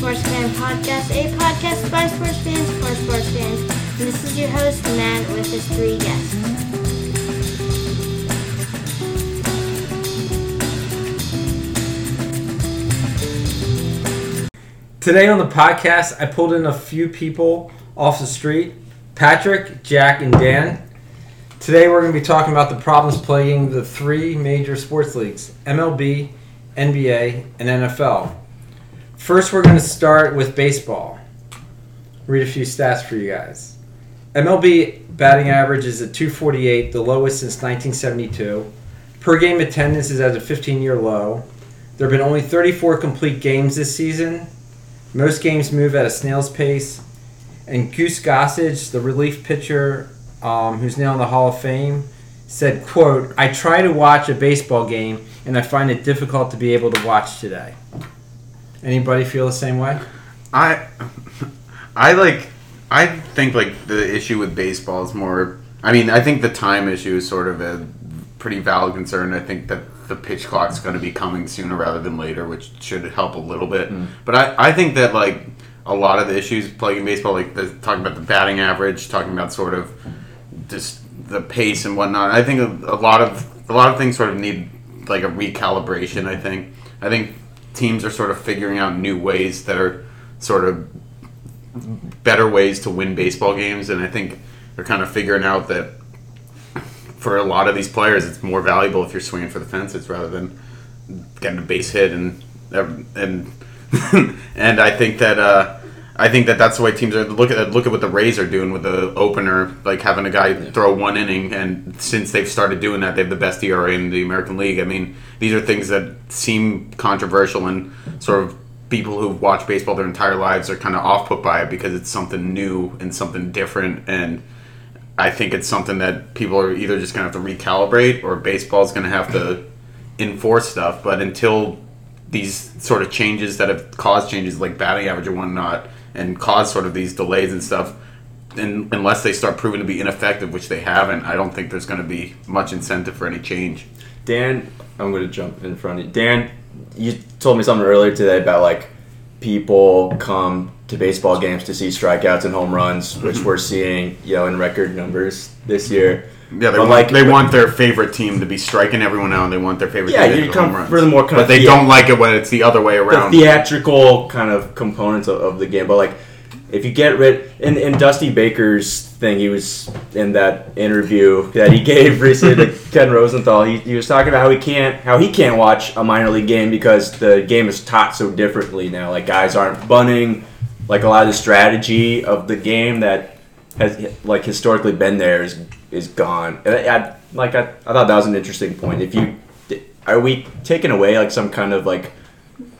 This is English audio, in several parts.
Sports Fan Podcast, a podcast by sports fans for sports fans. And this is your host, Matt, with his three guests. Today on the podcast, I pulled in a few people off the street Patrick, Jack, and Dan. Today, we're going to be talking about the problems plaguing the three major sports leagues MLB, NBA, and NFL. First, we're going to start with baseball. Read a few stats for you guys. MLB batting average is at 248, the lowest since 1972. Per game attendance is at a 15 year low. There have been only 34 complete games this season. Most games move at a snail's pace. And Goose Gossage, the relief pitcher um, who's now in the Hall of Fame, said, quote, I try to watch a baseball game and I find it difficult to be able to watch today. Anybody feel the same way? I I like I think like the issue with baseball is more I mean, I think the time issue is sort of a pretty valid concern. I think that the pitch clock's going to be coming sooner rather than later, which should help a little bit. Mm. But I, I think that like a lot of the issues plaguing baseball, like the, talking about the batting average, talking about sort of just the pace and whatnot. I think a, a lot of a lot of things sort of need like a recalibration. I think I think teams are sort of figuring out new ways that are sort of better ways to win baseball games, and I think they're kind of figuring out that for a lot of these players, it's more valuable if you're swinging for the fences rather than getting a base hit and and and I think that uh, I think that that's the way teams are look at look at what the Rays are doing with the opener, like having a guy throw one inning, and since they've started doing that, they have the best ERA in the American League. I mean, these are things that seem controversial and sort of people who've watched baseball their entire lives are kind of off put by it because it's something new and something different and. I think it's something that people are either just going to have to recalibrate or baseball's going to have to enforce stuff. But until these sort of changes that have caused changes like batting average and whatnot and cause sort of these delays and stuff, and unless they start proving to be ineffective, which they haven't, I don't think there's going to be much incentive for any change. Dan, I'm going to jump in front of you. Dan, you told me something earlier today about like people come to baseball games to see strikeouts and home runs, which we're seeing, you know, in record numbers this year. Yeah, they But, want, like- they want their favorite team to be striking everyone out. and They want their favorite Yeah, team to come home the more kind but they thea- don't like it when it's the other way around. The theatrical kind of components of, of the game, but like if you get rid in, in Dusty Baker's thing, he was in that interview that he gave recently to Ken Rosenthal. He, he was talking about how he can't how he can't watch a minor league game because the game is taught so differently now. Like guys aren't bunting, like a lot of the strategy of the game that has like historically been there is is gone. And I, I like I, I thought that was an interesting point. If you are we taking away like some kind of like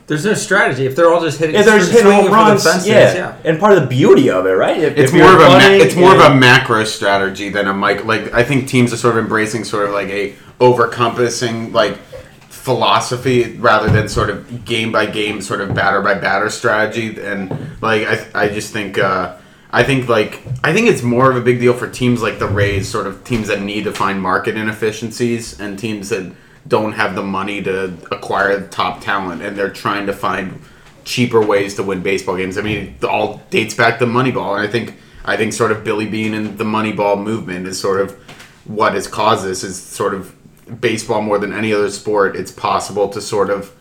There's no strategy. If they're all just hitting, yeah, they're just hitting home runs. fences, yeah. and part of the beauty of it, right? If, It's if more of a ma- it's more of a macro strategy than a mic. Like I think teams are sort of embracing sort of like a overcompassing like philosophy rather than sort of game by game sort of batter by batter strategy. And like I I just think uh, I think like I think it's more of a big deal for teams like the Rays, sort of teams that need to find market inefficiencies and teams that don't have the money to acquire top talent and they're trying to find cheaper ways to win baseball games. I mean, it all dates back to Moneyball, and I think I think sort of Billy Beane and the Moneyball movement is sort of what has caused this. Is sort of baseball more than any other sport. It's possible to sort of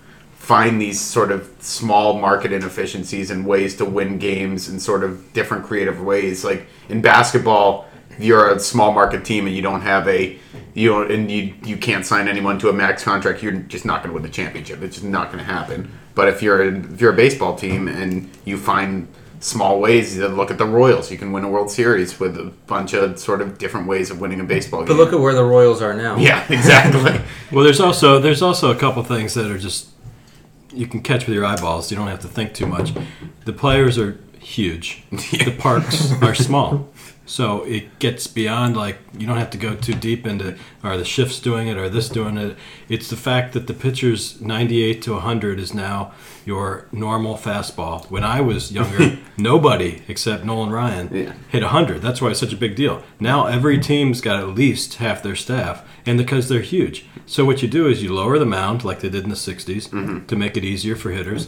find these sort of small market inefficiencies and ways to win games in sort of different creative ways. Like in basketball, if you're a small market team and you don't have a you don't and you you can't sign anyone to a max contract. You're just not going to win the championship. It's just not going to happen. But if you're a, if you're a baseball team and you find small ways to look at the Royals, you can win a World Series with a bunch of sort of different ways of winning a baseball game But look at where the Royals are now. yeah, exactly. Well, there's also there's also a couple things that are just you can catch with your eyeballs. You don't have to think too much. The players are huge. The parks are small. So it gets beyond like you don't have to go too deep into are the shifts doing it are this doing it. It's the fact that the pitcher's 98 to 100 is now your normal fastball. When I was younger, nobody except Nolan Ryan Yeah. hit 100. That's why it's such a big deal. Now every team's got at least half their staff, and because they're huge. So what you do is you lower the mound like they did in the 60s mm-hmm. to make it easier for hitters.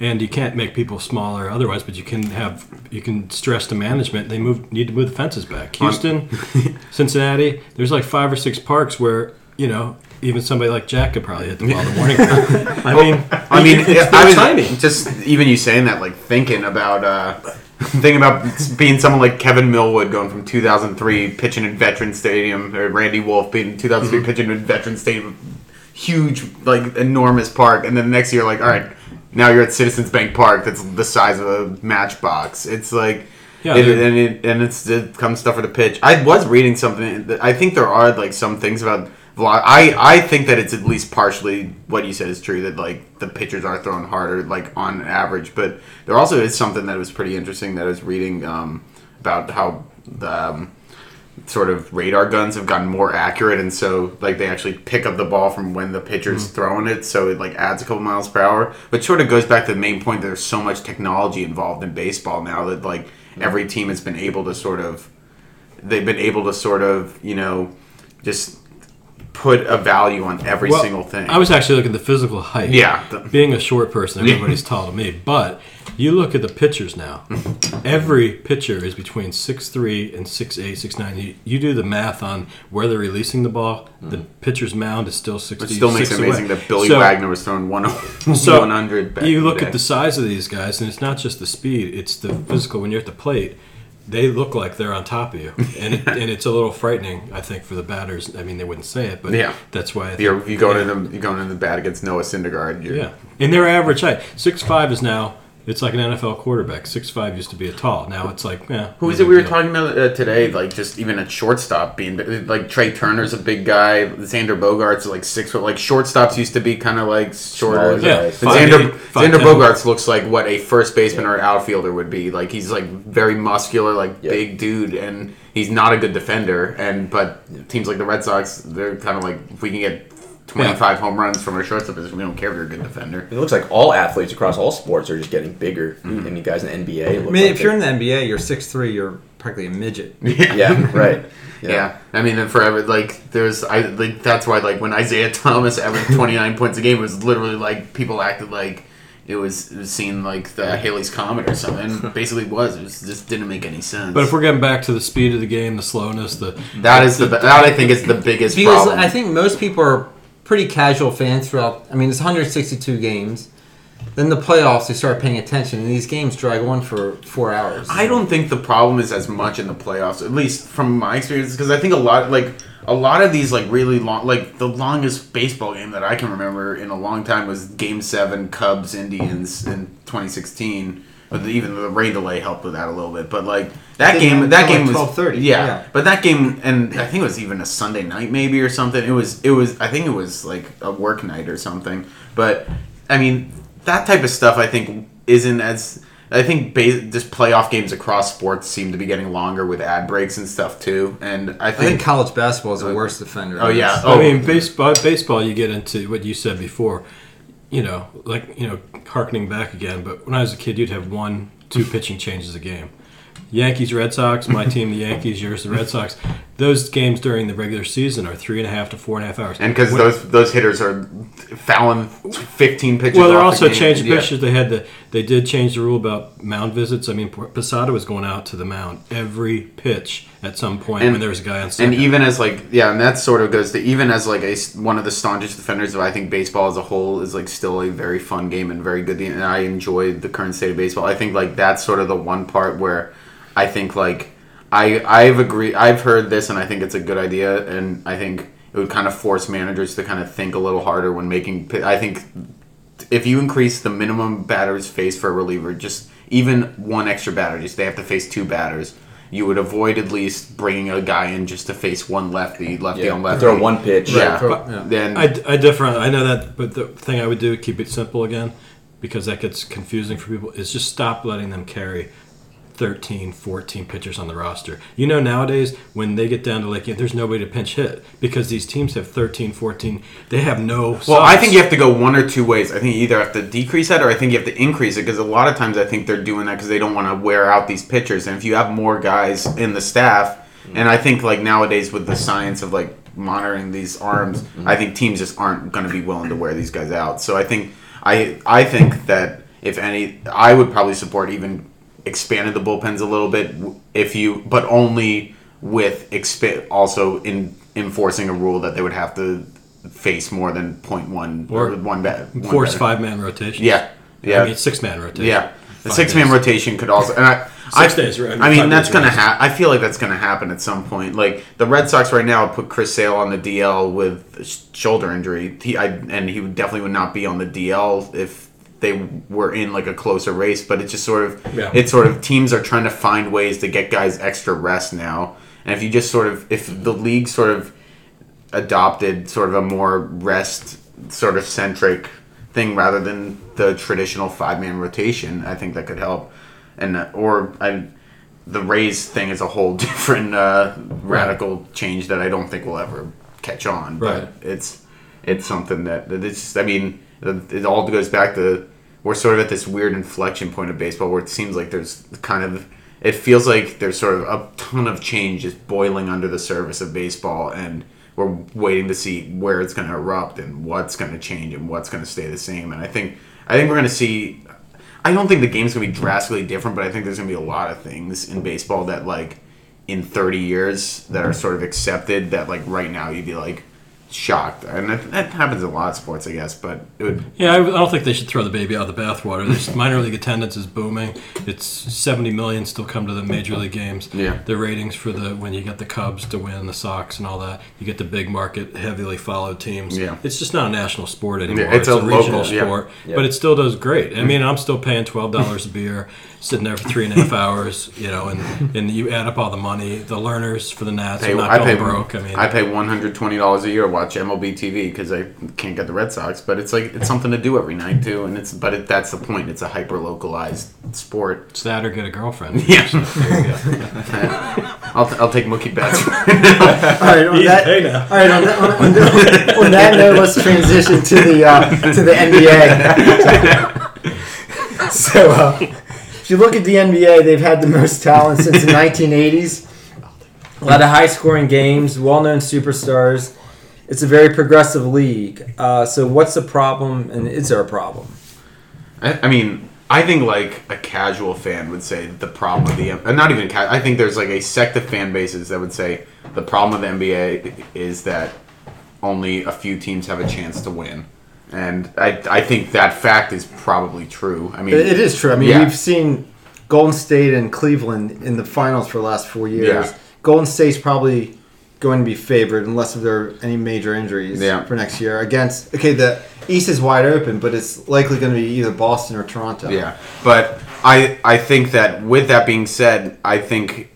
And you can't make people smaller otherwise. But you can have you can stress the management. They move need to move the fences back. Houston, Cincinnati. There's like five or six parks where you know even somebody like Jack could probably hit the ball in the morning. I mean, I mean, it's I was timing. just even you saying that, like thinking about uh, thinking about being someone like Kevin Millwood going from 2003 pitching in Veteran Stadium, or Randy Wolf being 2003 Mm-hmm. pitching in Veteran Stadium, huge, like enormous park, and then next year, like, all right, now you're at Citizens Bank Park, that's the size of a matchbox. It's like. Yeah, it, and it, and it's it comes stuff for the pitch. I was reading something. That I think there are like some things about vlog. I I think that it's at least partially what you said is true. That like the pitchers are thrown harder, like on average. But there also is something that was pretty interesting that I was reading um, about how the um, sort of radar guns have gotten more accurate, and so like they actually pick up the ball from when the pitcher's hmm. throwing it, so it like adds a couple miles per hour. Which sort of goes back to the main point. There's so much technology involved in baseball now that like hmm. every team has been able to sort of they've been able to sort of you know just put a value on every Well, single thing. I was actually looking at the physical height. Yeah, the- Being a short person, everybody's tall to me. But you look at the pitchers now. Every pitcher is between 6'3 and 6'8, 6'9. You, you do the math on where they're releasing the ball. The mm. pitcher's mound is still 60 it still makes it away. amazing that Billy So- Wagner was throwing one So 100. Back you in the look at the size of these guys, and it's not just the speed; it's the physical. When you're at the plate, they look like they're on top of you, and it, and it's a little frightening, I think, for the batters. I mean, they wouldn't say it, but Yeah. that's why. I think, you're, you go yeah. into the you going in the bat against Noah Syndergaard. You're, Yeah, and their average height six five is now. It's like an NFL quarterback. Six five used to be a tall. Now it's like, yeah. Who was no it we were deal. talking about uh, today? Like just even at shortstop being like Trea Turner's a big guy. Xander Bogaerts like six foot. Like shortstops used to be kind of like shorter. Smaller Yeah, guys. Five Xander, eight, five Xander. Bogaerts looks like what a first baseman or outfielder would be. Like he's like very muscular, like Yeah. big dude, and he's not a good defender. And but teams like the Red Sox, they're kind of like if we can get twenty five home runs from our shortstop position, we don't care if you're a good defender. It looks like all athletes across all sports are just getting bigger. Mm-hmm. I mean, guys in the NBA. I mean, like if you're in the NBA, you're six three. you're practically a midget. yeah, right. Yeah. I mean, and forever, like, there's, I like, that's why, like, when Isaiah Thomas averaged 29 points a game, it was literally like people acted like it was, it was seen like the Halley's Comet or something. Basically, was. It was, just didn't make any sense. But if we're getting back to the speed of the game, the slowness, the that is the, that I think is the biggest Because problem. I think most people are pretty casual fans throughout. I mean, it's 162 games. Then the playoffs, they start paying attention, and these games drag on for four hours. I don't think the problem is as much in the playoffs, at least from my experience, because I think a lot, like a lot of these, like really long, like the longest baseball game that I can remember in a long time was Game Seven, Cubs Indians in 2016. But the, even the rain delay helped with that a little bit. But like that They game, that game like, was 12:30, Yeah, yeah. but that game, and I think it was even a Sunday night maybe or something. It was, it was. I think it was like a work night or something. But I mean, that type of stuff I think isn't as. I think ba- just playoff games across sports seem to be getting longer with ad breaks and stuff too. And I I think think, college basketball is the uh, worst offender. Oh, yeah. Oh. I mean, baseball. Baseball, you get into what you said before. You know, like you know, harkening back again. But when I was a kid, you'd have one, two pitching changes a game. Yankees, Red Sox. My team, the Yankees. Yours, the Red Sox. Those games during the regular season are three and a half to four and a half hours. and because those those hitters are fouling fifteen pitches. Well, they're the also game. changing Yeah. pitches. They had the they did change the rule about mound visits. I mean, Posada was going out to the mound every pitch at some point And- when there was a guy on second. And even as like yeah, and that sort of goes to even as like a one of the staunchest defenders of I think baseball as a whole is like still a very fun game and very good. And I enjoy the current state of baseball. I think like that's sort of the one part where I think like I I've agreed I've heard this and I think it's a good idea and I think it would kind of force managers to kind of think a little harder when making. I think if you increase the minimum batters face for a reliever, just even one extra batter, just they have to face two batters. You would avoid at least bringing a guy in just to face one lefty, lefty Yeah. on lefty. Throw one pitch. Yeah, but yeah. then I, I differ. I know that, but the thing I would do, keep it simple again, because that gets confusing for people, is just stop letting them carry 13, 14 pitchers on the roster. You know, nowadays, when they get down to like, there's nobody to pinch hit because these teams have 13, 14. They have no. Well, I think you have to go one or two ways. I think you either have to decrease that, or I think you have to increase it because a lot of times I think they're doing that because they don't want to wear out these pitchers. And if you have more guys in the staff, and I think like nowadays with the science of like monitoring these arms, I think teams just aren't going to be willing to wear these guys out. So I think I I think that if any, I would probably support even expanded the bullpens a little bit if you, but only with exp- also in enforcing a rule that they would have to face more than 0.1 or, Or one bat. Force five man rotation. Yeah, yeah, I mean six man rotation. yeah. The six man rotation could also, and I, Six I, days, right? I mean, Five that's days gonna happen. I feel like that's gonna happen at some point. Like the Red Sox right now put Chris Sale on the DL with shoulder injury. He, I, and he would definitely would not be on the DL if they were in like a closer race. But it's just sort of, Yeah. it's sort of teams are trying to find ways to get guys extra rest now. And if you just sort of, if the league sort of adopted sort of a more rest sort of centric thing rather than the traditional five man rotation. I think that could help, and uh, or I, the Rays thing is a whole different uh, radical change that I don't think will ever catch on. Right. But it's it's something that that it's just, I mean it all goes back to we're sort of at this weird inflection point of baseball where it seems like there's kind of it feels like there's sort of a ton of change just boiling under the surface of baseball and we're waiting to see where it's going to erupt and what's going to change and what's going to stay the same. And i think i think we're going to see i don't think the game's going to be drastically different but i think there's going to be a lot of things in baseball that like in 30 years that are sort of accepted that like right now you'd be like shocked and that, that happens in a lot of sports i guess but it would Yeah, I I don't think they should throw the baby out of the bathwater. This minor league attendance is booming. It's 70 million still come to the major league games. Yeah. The ratings for the when you get the Cubs to win, the Sox and all that, you get the big market, heavily followed teams. Yeah. It's just not a national sport anymore. Yeah, it's a regional local- yeah. sport, Yeah. but it still does great. I mm-hmm. mean, I'm still paying twelve dollars a beer, sitting there for three and a half hours. You know, and and you add up all the money, the Lerners for the Nats pay, are not I going pay broke. I mean, I pay one hundred twenty dollars a year to watch MLB TV because I can't get the Red Sox. But it's like it's something to do every night too, and it's but it, that's the point. It's a hyper localized sport. it's that or get a girlfriend. Yeah, There you go. I'll, I'll take Mookie Betts. All right, on that, Hey all right, on that, on, on that, on that note, let's transition to the uh, to the NBA. so, uh, if you look at the NBA, they've had the most talent since the 1980s. A lot of high scoring games, well known superstars. It's a very progressive league. Uh, so, what's the problem, and is there a problem? I, I mean, I think like a casual fan would say the problem with the uh, not even ca- I think there's like a sect of fan bases that would say the problem with the NBA is that only a few teams have a chance to win, and I I think that fact is probably true. I mean, It is true. I mean, Yeah. we've seen Golden State and Cleveland in the finals for the last four years. Yeah. Golden State's probably going to be favored unless there are any major injuries Yeah. for next year. Against okay, the East is wide open, but it's likely going to be either Boston or Toronto. Yeah, but I I think that with that being said, I think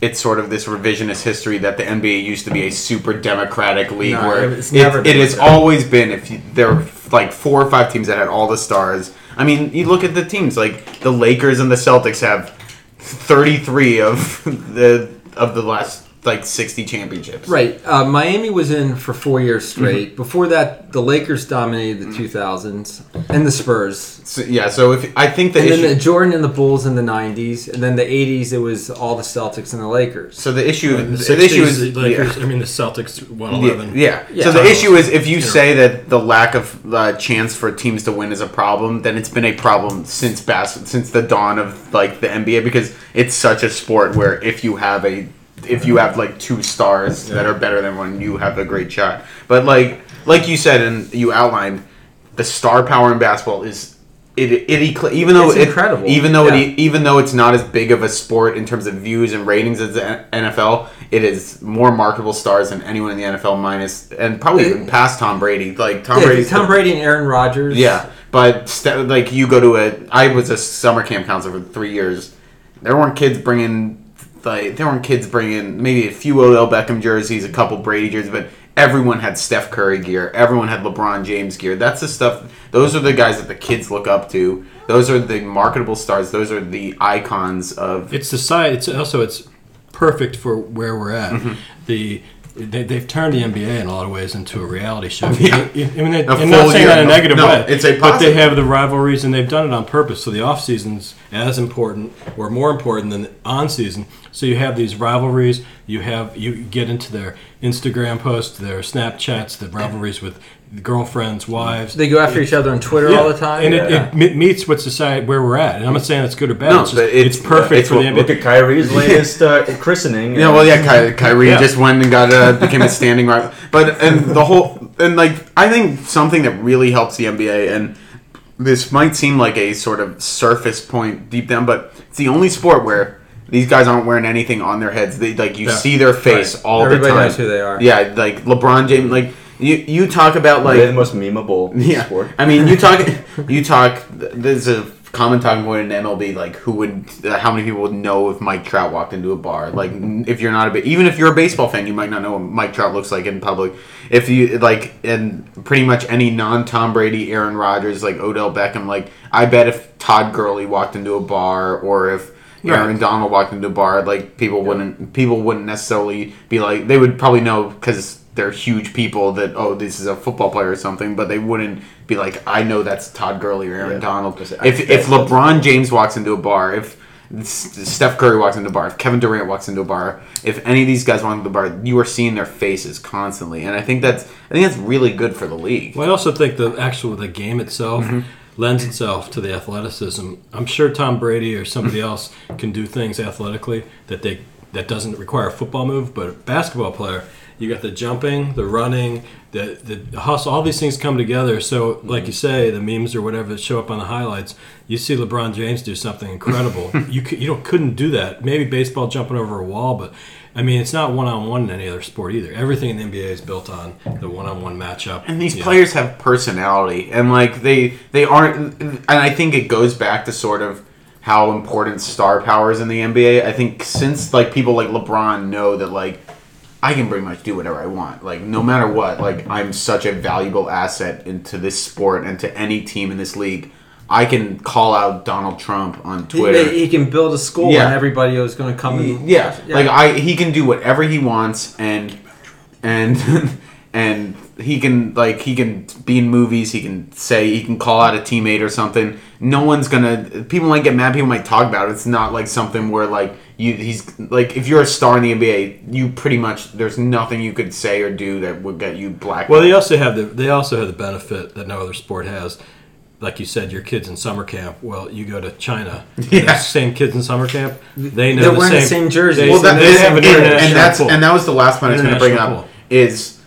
it's sort of this revisionist history that the NBA used to be a super democratic league No, where it's it, it has always been if you, there like four or five teams that had all the stars. I mean, you look at the teams like the Lakers and the Celtics have 33 of the of the last like 60 championships. Right. Uh, Miami was in for four years Mm-hmm. straight. Before that, the Lakers dominated the 2000s and the Spurs. So, yeah, so if I think the And issue then the Jordan and the Bulls in the 90s. And then the 80s, it was all the Celtics and the Lakers. so the issue The, the, issue is the Lakers, yeah. I mean, the Celtics won 11. yeah. Yeah. So the Titles. issue is if you You say that the lack of uh, chance for teams to win is a problem, then it's been a problem since bas- since the dawn of like the NBA because it's such a sport where if you have a if you have like two stars that are better than one, you have a great shot. But like like you said and you outlined, the star power in basketball is. It, it, even though It's it, incredible. even though Yeah. it, even though it's not as big of a sport in terms of views and ratings as the NFL, it is more marketable stars than anyone in the NFL minus and probably even past Tom Brady. Like Tom Yeah, Brady, Tom Brady and Aaron Rodgers. yeah, but st- like you go to a, I was a summer camp counselor for three years. There weren't kids bringing like there weren't kids bringing maybe a few Odell Beckham jerseys, a couple Brady jerseys, but everyone had Steph Curry gear. Everyone had LeBron James gear. That's the stuff. Those are the guys that the kids look up to. Those are the marketable stars. Those are the icons of. It's the side. It's also it's perfect for where we're at. Mm-hmm. The they, they've turned the NBA in a lot of ways into a reality show. Yeah. I mean, they, I'm not saying that in a negative no, way. it's a but they have the rivalries and they've done it on purpose. So the off season's as important or more important than the on season. So you have these rivalries. You have you get into their Instagram posts, their Snapchats, the rivalries with girlfriends, wives. They go after each other on Twitter all the time. and it, Yeah. it me- meets what society where we're at. And I'm not saying it's good or bad. No, it's, just, but it's, it's- perfect it's for the NBA. Look at Kyrie's latest uh, christening. Yeah, well, yeah, Ky- Kyrie Yeah. just went and got uh, became a standing right, but and the whole and like I think something that really helps the NBA and this might seem like a sort of surface point deep down, but it's the only sport where these guys aren't wearing anything on their heads. They like you Yeah. see their face Right. all Everybody the time. Everybody knows who they are. Yeah, like LeBron James. Like you, you talk about like the most memeable yeah. sport. I mean, you talk, you talk. There's a common talking point in MLB, like who would, uh, how many people would know if Mike Trout walked into a bar? Like, if you're not a, ba- even if you're a baseball fan, you might not know what Mike Trout looks like in public. If you like, and pretty much any non Tom Brady, Aaron Rodgers, like Odell Beckham, like I bet if Todd Gurley walked into a bar or if. Aaron Donald walked into a bar, like people wouldn't people wouldn't necessarily be like they would probably know because they're huge people that oh this is a football player or something, but they wouldn't be like I know that's Todd Gurley or Aaron Yeah. Donald. If if LeBron James walks into a bar, if Steph Curry walks into a bar, if Kevin Durant walks into a bar, if any of these guys walk into the bar, you are seeing their faces constantly, and I think that's I think that's really good for the league. Well, I also think the actual the game itself Mm-hmm. Lends itself to the athleticism. I'm sure Tom Brady or somebody else can do things athletically that they that doesn't require a football move, but a basketball player, you got the jumping, the running, the the hustle. All these things come together. So, like you say, the memes or whatever that show up on the highlights, you see LeBron James do something incredible. you you don't couldn't do that. Maybe baseball jumping over a wall, but. I mean, it's not one on one in any other sport either. Everything in the NBA is built on the one on one matchup. And these players have personality, and like they they aren't. And I think it goes back to sort of how important star power is in the NBA. I think since like people like LeBron know that like I can pretty much do whatever I want. Like no matter what, like I'm such a valuable asset into this sport and to any team in this league. I can call out Donald Trump on Twitter. he can build a school Yeah. and everybody is going to come in. Yeah, like I, he can do whatever he wants, and and and he can like he can be in movies. He can say he can call out a teammate or something. No one's gonna. People might get mad. People might talk about it. It's not like something where like you. He's like if you're a star in the NBA, you pretty much there's nothing you could say or do that would get you black. Well, they also have the they also have the benefit that no other sport has. Like you said, your kids in summer camp. Well, you go to China. Yeah. The same kids in summer camp. They know They're the wearing the same, same jerseys. Well, that, they and, have an and- that's pool. and that was the last point I was going to bring International up pool. is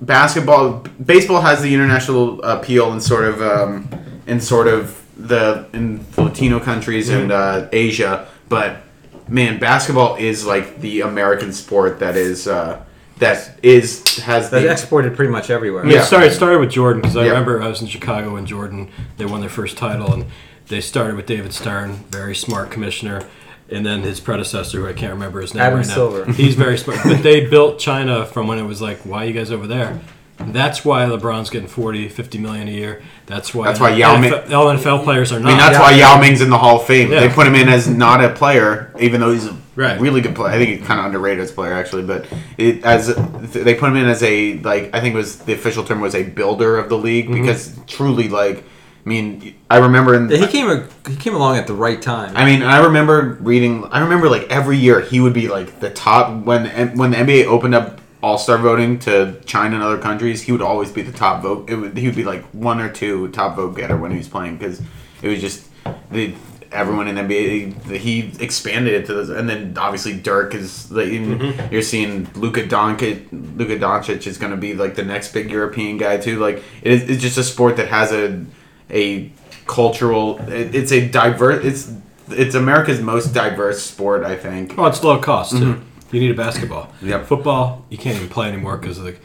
basketball. Baseball has the international appeal and sort of um, in sort of the in Latino countries and uh, Asia, but man, basketball is like the American sport that is uh, that is has That's the exported pretty much everywhere. I mean, Yeah. it started, it started with Jordan because I Yeah. remember I was in Chicago when Jordan they won their first title and they started with David Stern, very smart commissioner, and then his predecessor, who I can't remember his name Adam right now. Silver. He's very smart, but they built China from when it was like, why are you guys over there? That's why LeBron's getting 40, 50 million a year. That's why That's why Yao Ming- NFL, all NFL players are not. I mean, that's Yeah. why Yao Ming's in the Hall of Fame. Yeah. They put him in as not a player, even though he's a Right. really good player. I think he's kind of underrated as a player, actually. But it, as they put him in as a like, I think it was the official term was a builder of the league Mm-hmm. because truly, like, I mean, I remember in He came he came along at the right time. I mean, I remember reading. I remember like every year he would be like the top when when the NBA opened up All Star voting to China and other countries. He would always be the top vote. It would, he would be like one or two top vote getter when he was playing because it was just the everyone in the NBA. He expanded it to this, and then obviously Dirk is like even you're seeing Luka Doncic. Luka Doncic is going to be like the next big European guy too. Like it is, it's just a sport that has a a cultural. It, it's a diverse. It's it's America's most diverse sport. I think. Oh, it's low cost too. You need a basketball. Mm-hmm. Yep. Football, you can't even play anymore because the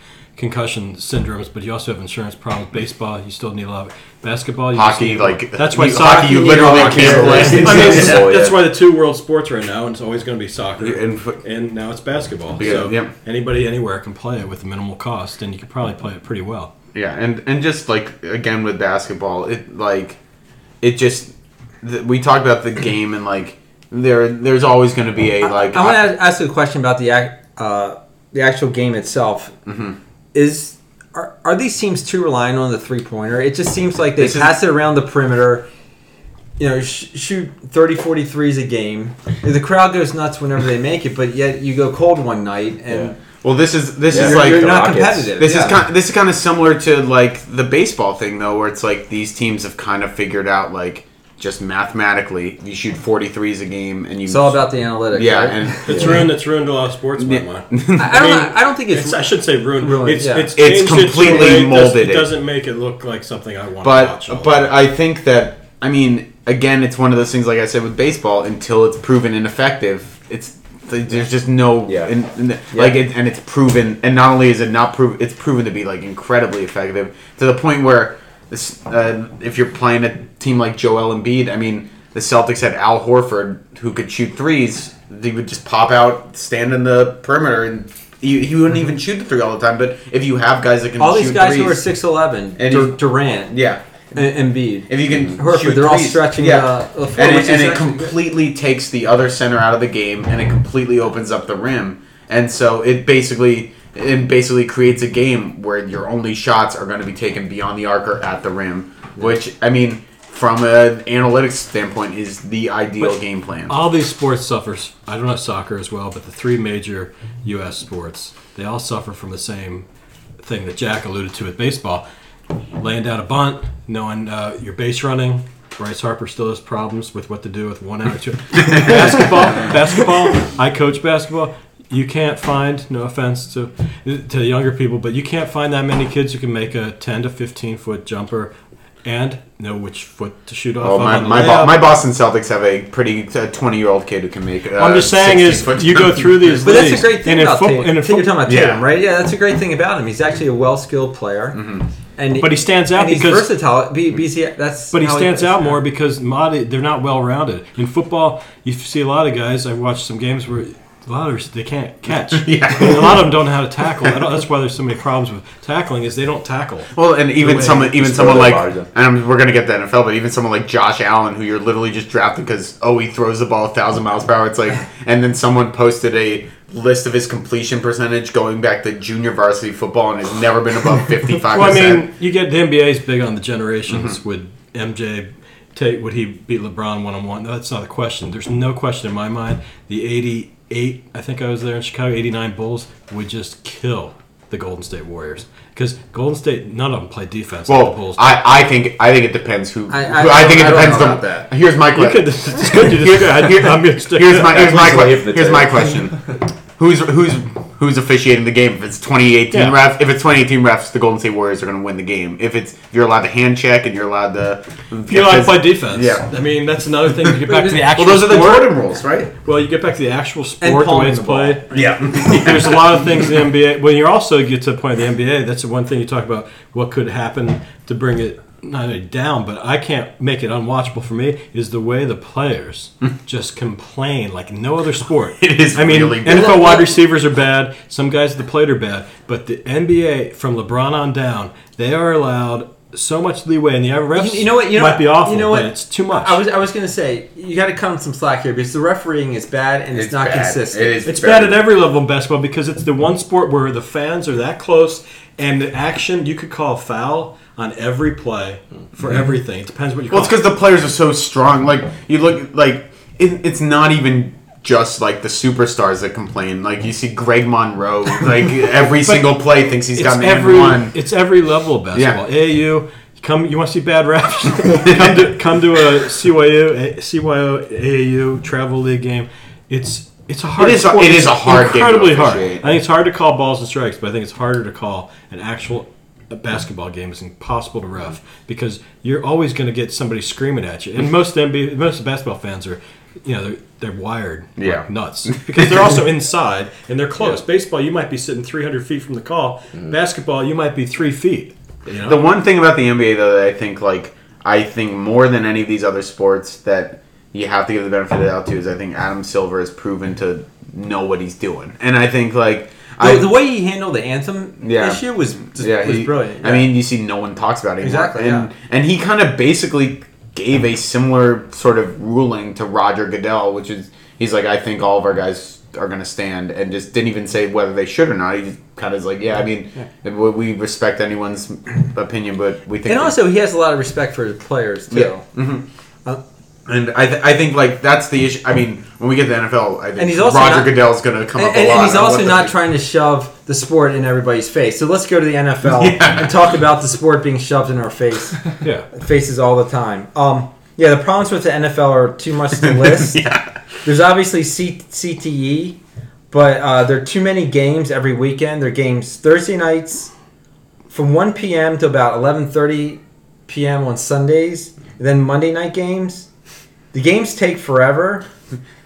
concussion syndromes. But you also have insurance problems. Baseball, you still need a lot. Of, basketball, you Hockey, like that's why you, soccer. hockey, you literally hockey can't play. I mean, that's, Yeah. that's why the two world sports right now, and it's always going to be soccer. And and now it's basketball. Yeah, so yep. anybody anywhere can play it with minimal cost, and you can probably play it pretty well. Yeah, and and just like again with basketball, it like it just th- we talked about the game and like there there's always going to be a like I, want to ask a question about the ac- uh, the actual game itself. Mm-hmm. Is are, are these teams too reliant on the three pointer? It just seems like they This is- pass it around the perimeter. You know, sh- shoot 30, 40 threes a game. The crowd goes nuts whenever they make it, but yet you go cold one night and Well, this is this Yeah. is like you're not Rockets. competitive. This yeah. is kind. This is kind of similar to like the baseball thing, though, where it's like these teams have kind of figured out like just mathematically, you shoot 43s a game, and you. It's all about the analytics. yeah, right? and It's ruined. It's ruined a lot of sports. in my. I, I don't. I don't think it's. It's, I should say ruined. Ruined, it's, yeah. it's It's changed it to a completely it does- molded It it. doesn't make it look like something I want to but watch. all but. I think that I mean again, it's one of those things like I said with baseball. Until it's proven ineffective, it's there's just no Yeah. in, in- like it, and it's proven. And not only is it not proven, it's proven to be like incredibly effective to the point where this uh, if you're playing a team like Joel Embiid, I mean the Celtics had Al Horford who could shoot threes. They would just pop out, stand in the perimeter, and he, he wouldn't even shoot the three all the time. But if you have guys that can all these guys threes, who are six eleven, And Dur- Durant, yeah. and Embiid, If you can Horford, they're all stretching yeah. uh, the and it, and it completely takes the other center out of the game, and it completely opens up the rim, and so it basically it basically creates a game where your only shots are going to be taken beyond the arc or at the rim, which I mean, from an analytics standpoint, is the ideal But game plan. all these sports suffers. I don't know soccer as well, but the three major U.S. sports they all suffer from the same thing that Jack alluded to with baseball. Laying down a bunt, knowing uh, your base running. Bryce Harper still has problems with what to do with one out or two. basketball, basketball. I coach basketball. You can't find, no offense to to younger people, but you can't find that many kids who can make a 10 to 15 foot jumper and know which foot to shoot off. Oh, my, on my, Bo- my Boston Celtics have a pretty twenty year old kid who can make. Uh, I'm just saying is you go through these. But that's a great thing and in about foot- Tatum. and in I think you're talking about Tatum, right? Yeah, that's a great thing about him. He's actually a well skilled player, and But he stands out and he's because- versatile. B- BC, that's But he stands is, out more because Madi, they're not well rounded. In football, you see a lot of guys. I've watched some games where a lot of them they can't catch. Yeah. And a lot of them don't know how to tackle. I don't, that's why there's so many problems with tackling is they don't tackle. Well, and even way- someone, even someone like, their and I'm- we're gonna get the NFL, but even someone like Josh Allen, who you're literally just drafting because oh he throws the ball a thousand miles per hour. It's like, and then someone posted a list of his completion percentage going back to junior varsity football and has never been above fifty five Well, I mean, you get the NBA's big on the generations. Mm-hmm. Would MJ take? Would he beat LeBron one on one? That's not a question. There's no question in my mind. The '88, I think I was there in Chicago. '89 Bulls would just kill the Golden State Warriors because Golden State, none of them play defense. like the Well, Bulls. I, I think I think it depends who. I- who- I- I, think it I depends. on that. Here's my question. could. It's good. You Here- I'm Here's my here's my At least wave que- the here's my question. Who's who's who's officiating the game? If it's 2018 Yeah. refs, if it's 2018 refs, the Golden State Warriors are going to win the game. If it's if you're allowed to hand check and you're allowed to, You like play defense. Yeah. I mean, that's another thing. You get back to the actual. well, those are the. Jordan rules, right? Well, you get back to the actual sport, the way it's the played. Yeah. There's a lot of things in the NBA. When you're also get to the point of the NBA, that's the one thing you talk about. What could happen to bring it not only down, but I can't make it unwatchable for me. Is the way the players hmm. just complain like no other sport. It is I mean, really. NFL wide receivers are bad. Some guys at the plate are bad, but the NBA from LeBron on down, they are allowed so much leeway, and the refs You, you know what? You know might what? be awful. You know but what? it's too much. I was I was gonna say you got to cut some slack here because the refereeing is bad and it's, It's not bad. consistent. It is It's very- bad at every level in basketball because it's the one sport where the fans are that close and the action you could call foul on every play for mm-hmm. everything. It depends what you call. Well, it's because the players are so strong. Like you look like it, it's not even just like the superstars that complain. Like you see Greg Monroe, like every single play thinks he's it's got an every one. it's every level of basketball. AAU, come you want to see bad refs? come to come to a CYU, CYO AAU travel league game. It's it's a hard. It is a- sport. it is It's a hard game to incredibly hard. I think it's hard to call balls and strikes, but I think it's harder to call an actual basketball game. It's impossible to ref because you're always going to get somebody screaming at you. And most NBA, most basketball fans are, you know, they're, they're wired like Yeah. nuts because they're also inside and they're close. Baseball, you might be sitting 300 feet from the call. Mm-hmm. Basketball, you might be three feet. You know? The one thing about the NBA though that I think like I think more than any of these other sports that you have to give the benefit of the doubt to is I think Adam Silver has proven to know what he's doing, and I think like The, I the way he handled the anthem Yeah. issue was just, yeah, was he- brilliant. I mean, you see, no one talks about it anymore. Exactly, and yeah. and he kind of basically gave a similar sort of ruling to Roger Goodell, which is he's like, I think all of our guys are going to stand, and just didn't even say whether they should or not. He just kind of is like, yeah, I mean, we we respect anyone's opinion, but we think and also he has a lot of respect for the players too. yeah, hmm Uh, And I, th- I think like that's the issue. I mean, when we get to the NFL, I think And he's also Roger not- Goodell's going to come And, up a and- lot. and he's also not trying to shove the sport in everybody's face. So let's go to the NFL Yeah. and talk about the sport being shoved in our face, Yeah. faces all the time. Um, yeah, the problems with the NFL are too much to list. yeah. There's obviously C- CTE, but uh, there are too many games every weekend. There are games Thursday nights from 1 p.m. to about 11:30 p.m. on Sundays, and then Monday night games. The games take forever,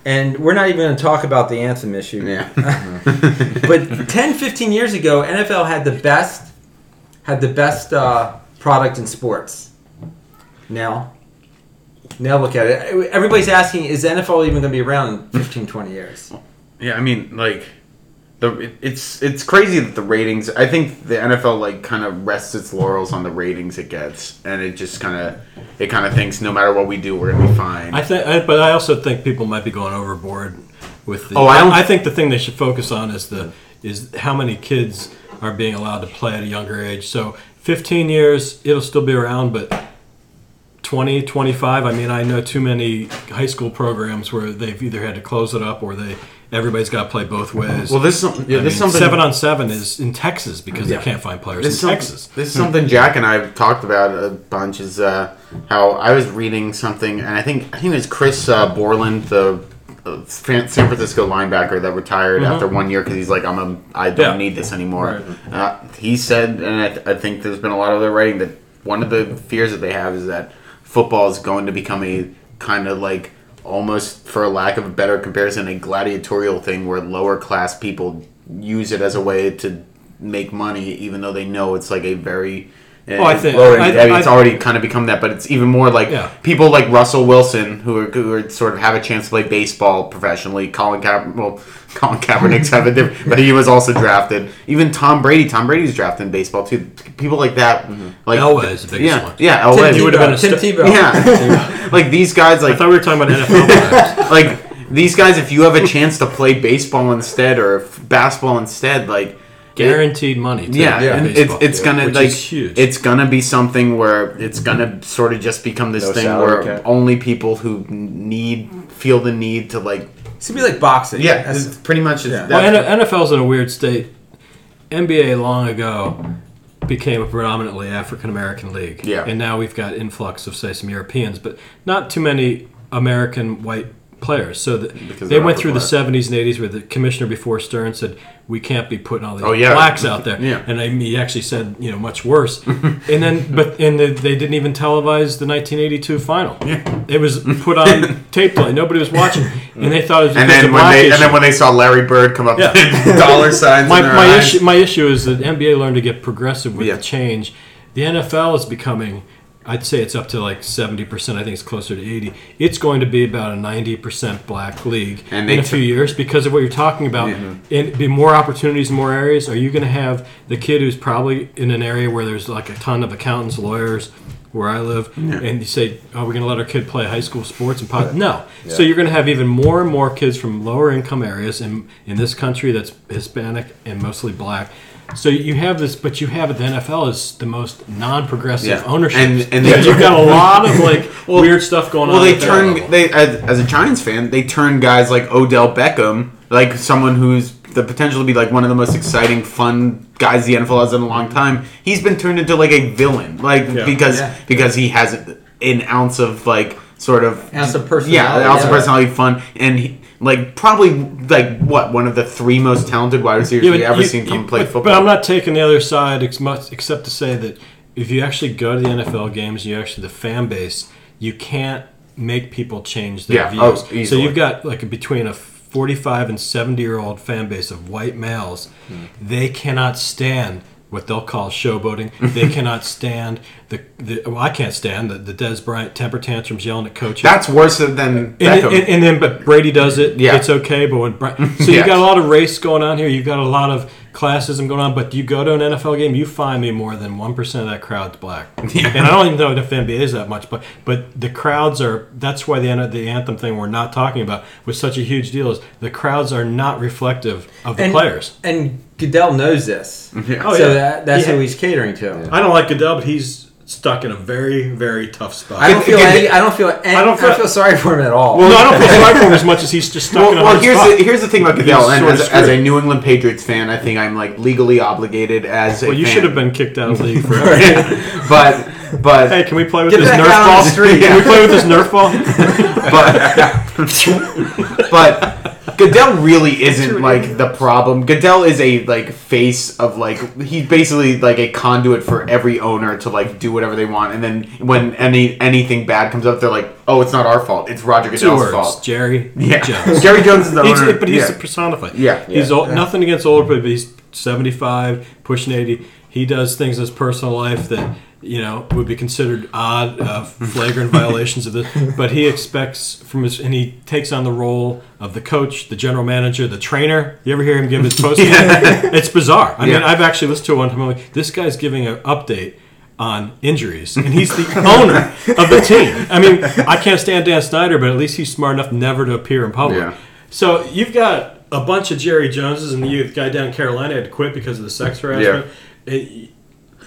and we're not even going to talk about the anthem issue. Yeah. But 10, 15 years ago, NFL had the best had the best uh, product in sports. Now, now look at it. Everybody's asking, is the NFL even going to be around in 15, 20 years? Yeah, I mean, like the it, it's it's crazy that the ratings. I think the NFL like kind of rests its laurels on the ratings it gets, and it just kind of it kind of thinks no matter what we do, we're gonna be fine. I think, I, but I also think people might be going overboard with the. Oh, I don't- I think the thing they should focus on is the is how many kids are being allowed to play at a younger age. So 15 years, it'll still be around, but 20, 25. I mean, I know too many high school programs where they've either had to close it up or they everybody's got to play both ways. well, this some- yeah, I this mean, something seven on seven is in Texas because Yeah. they can't find players This in some- Texas. this is something Jack and I have talked about a bunch. Is uh, how I was reading something, and I think I think it was Chris uh, Borland, the uh, San Francisco linebacker that retired after one year because he's like, I'm a, I don't Yeah. need this anymore. Uh, he said, and I, th- I think there's been a lot of other writing that one of the fears that they have is that football is going to become a kind of like almost for lack of a better comparison a gladiatorial thing where lower class people use it as a way to make money even though they know it's like a very Oh, I think- lower- I- I mean, it's I- already kind of become that but it's even more like Yeah. people like Russell Wilson who are, who are sort of have a chance to play baseball professionally. Colin Ka- well Colin Kaepernick's have a different but he was also drafted. Even Tom Brady Tom Brady's drafted in baseball too. People like that mm-hmm. like Elway is the biggest yeah one. yeah Tim Elway. He would have been a Tim st- Tebow. yeah. Like these guys Like I thought we were talking about NFL players. like these guys if you have a chance to play baseball instead or basketball instead like Guaranteed money. Too, yeah, in and it's baseball, it's gonna which like is huge. it's gonna be something where it's gonna sort of just become this No thing where cap. only people who need feel the need to like It's gonna be like boxing. yeah That's- it's pretty much Yeah. Well, that's- NFL's in a weird state. NBA long ago became a predominantly African American league. Yeah. And now we've got influx of say some Europeans, but not too many American white players. So the, they went through the 70s and 80s where the commissioner before Stern said we can't be putting all these Oh, yeah. blacks out there. Yeah. And I, he actually said, you know, much worse. and then but and the, they didn't even televise the 1982 final. Yeah. It was put on tape delay. Nobody was watching. And they thought it was and then when they and then when they saw Larry Bird come up Yeah. dollar signs my, my issue my issue is that NBA learned to get progressive with Yeah. the change. The NFL is becoming I'd say it's up to like 70%. I think it's closer to 80. It's going to be about a 90% black league in a t- few years because of what you're talking about. Yeah. And be more opportunities in more areas. Are you going to have the kid who's probably in an area where there's like a ton of accountants, lawyers, where I live, and you say, oh, "Are we going to let our kid play high school sports?" And po-? no. So you're going to have even more and more kids from lower income areas in in this country that's Hispanic and mostly black. So you have this, but you have it. The NFL is the most non-progressive Yeah. ownership, And- and So they- you've got a lot of like weird stuff going Well, on. Well, they turn they as, as a Giants fan, they turn guys like Odell Beckham, like someone who's the potential to be like one of the most exciting, fun guys the NFL has in a long time. He's been turned into like a villain, like Yeah. because Yeah. because he has an ounce of like sort of Ounce of personality, an ounce of personality, fun, and he, like probably like what one of the three most talented wide receivers Yeah, we've ever you- seen come you- play but, football. But I'm not taking the other side ex- much, except to say that if you actually go to the NFL games, you actually the fan base, you can't make people change their Yeah, views. oh, so you've got like between a 45 and 70 year old fan base of white males, Hmm. they cannot stand what they'll call showboating. they cannot stand the, the well, I can't stand the, the Dez Bryant temper tantrums yelling at coaches. That's worse than And, Beckham. and, and then, but Brady does it. Yeah. It's okay. But when Bra- so Yeah. you've got a lot of race going on here. You've got a lot of classism going on. But you go to an NFL game, you find me more than one percent of that crowd's black. Yeah. And I don't even know if the NBA is that much, but but the crowds are. That's why the the anthem thing we're not talking about was such a huge deal. Is the crowds are not reflective of the And- players. And Goodell knows this. Yeah. Oh, so yeah. that, that's Yeah. who he's catering to. I don't like Goodell, but he's stuck in a very, very tough spot. I don't feel any, I don't feel any, I don't don't feel- feel, sorry for him at all. no, I don't feel sorry for him as much as he's just stuck Well, in a well hard here's spot. the, here's the thing about Goodell, He's and as, as a. New England Patriots fan, I think I'm like legally obligated as a well, you fan. should have been kicked out of the league forever. but but hey, can we play with this Nerf ball? the street. Can we play with this Nerf ball? but but Goodell really isn't like the problem. Goodell is a like face of like he's basically like a conduit for every owner to like do whatever they want, and then when any anything bad comes up, they're like, "Oh, it's not our fault. It's Roger Two Goodell's words: fault." Jerry Yeah, Jones. Jerry Jones is the He's, owner, but he's yeah. the personified. Yeah. he's Yeah. old, nothing against older people. But he's seventy-five, pushing eighty. He does things in his personal life that you know would be considered odd, uh, flagrant violations of this. But he expects from his, and he takes on the role of the coach, the general manager, the trainer. You ever hear him give his post? It's bizarre. I mean, I've actually listened to one time. I'm like, this guy's giving an update on injuries, and he's the owner of the team. I mean, I can't stand Dan Snyder, but at least he's smart enough never to appear in public. Yeah. So you've got a bunch of Jerry Joneses, and the guy down in Carolina had to quit because of the sex harassment. It,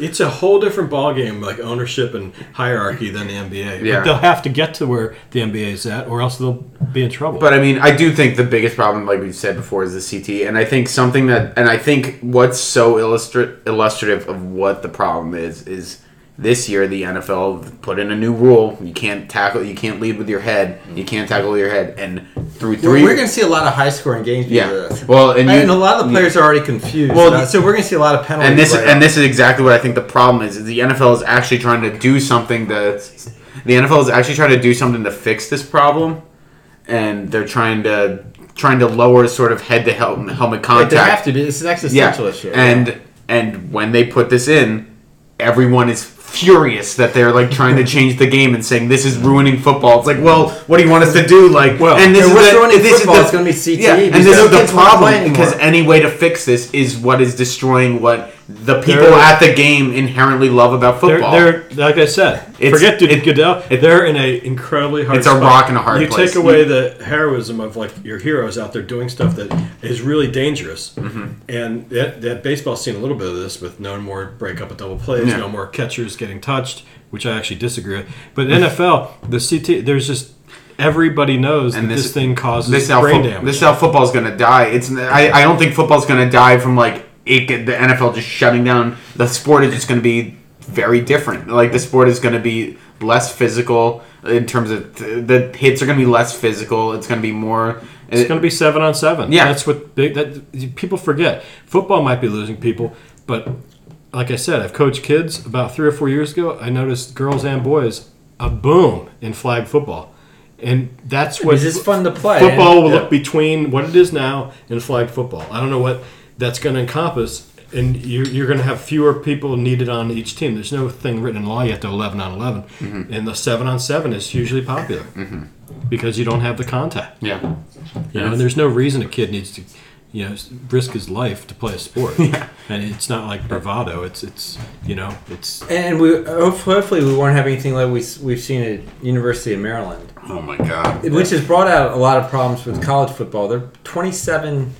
it's a whole different ballgame, like ownership and hierarchy, than the NBA. Yeah. But they'll have to get to where the NBA is at, or else they'll be in trouble. But I mean, I do think the biggest problem, like we've said before, is the CTE, and I think something that, and I think what's so illustra- illustrative of what the problem is, is this year the NFL put in a new rule: you can't tackle, you can't lead with your head, you can't tackle with your head, and We're, three, we're going to see a lot of high scoring games. because yeah, well, and, and, a lot of the players are already confused. Well, about- so we're going to see a lot of penalties. and this right and this is exactly what I think the problem is. Is the NFL is actually trying to do something that the NFL is actually trying to do something to fix this problem, and they're trying to trying to lower sort of head to helmet helmet Like, contact. they have to be. Is an existential issue. And and when they put this in, everyone is furious that they're like trying to change the game and saying this is ruining football. It's like, well, what do you want us to do? Like, Well, and this is what's the, ruining this football is, the, gonna be CTE Yeah, and this is the kids wanna play problem because any way to fix this is what is destroying what the people They're- at the game inherently love about they're, football. they're like I said, It's- forget Dude it- Goodell. they're in a incredibly hard. It's a rock and a hard You place. take away the heroism of like your heroes out there doing stuff that is really dangerous, Mm-hmm. and that, that baseball's seen a little bit of this with no more break up of double plays, Yeah. no more catchers getting touched, which I actually disagree with. But NFL, the CT, there's just everybody knows And that this- this, thing causes this brain fo- damage. this is how football's gonna die. It's I, I don't think football's gonna die from like it, get- the NFL just shutting down. The sport is just gonna be very different. Like the sport is gonna be less physical in terms of the hits are gonna be less physical. It's gonna be more. Uh, it's going to be seven on seven. Yeah. that's what big that people forget. Football might be losing people, but like I said, I've coached kids about three or four years ago. I noticed girls and boys a boom in flag football, and that's what Because it's fun to play. football will and- look between what it is now and flag football. I don't know what that's going to encompass. And you're, you're going to have fewer people needed on each team. There's no thing written in law yet to 11 on 11. Mm-hmm. And the 7 on 7 is hugely popular because you don't have the contact. Yeah. You know, and there's no reason a kid needs to, you know, risk his life to play a sport. yeah. And it's not like bravado. It's it's you know it's And we hopefully, hopefully we won't have anything like we, we've seen at University of Maryland, Oh my god. which has brought out a lot of problems with college football. they're 27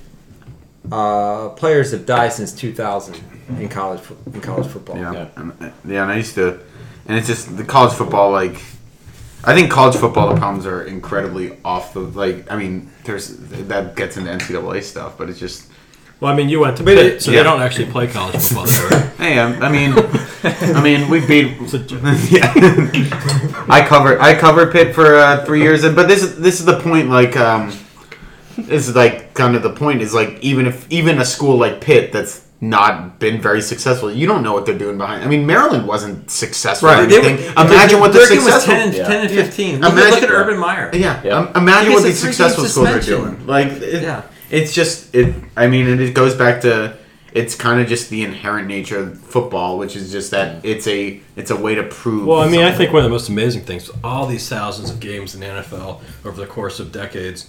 uh, players have died since 2000 in college in college football. Yeah. Yeah. And, uh, yeah, and I used to, and it's just the college football. Like, I think college football, the problems are incredibly off the like. I mean, there's that gets into NCAA stuff, but it's just. well, I mean, you went to But Pitt, so yeah. they don't actually play college football there. Right? Hey, I, I mean, I mean, we beat. Yeah, I covered I covered Pitt for uh, three years, and but this is this is the point. Like, um, this is like kind of the point is like even if even a school like Pitt that's not been very successful, you don't know what they're doing behind. I mean, Maryland wasn't successful or Right. They were- anything. Imagine what the Durkin was successful. 10 and, Yeah. 10 and 15. Look, at- Imagine- look at Urban Meyer. Yeah, Yeah. um, imagine He what gets these successful schools are doing. Like, it, Yeah. it's just it. I mean, and it goes back to it's kind of just the inherent nature of football, which is just that it's a it's a way to prove. Well, I mean, I think one of the most amazing things, all these thousands of games in the NFL over the course of decades,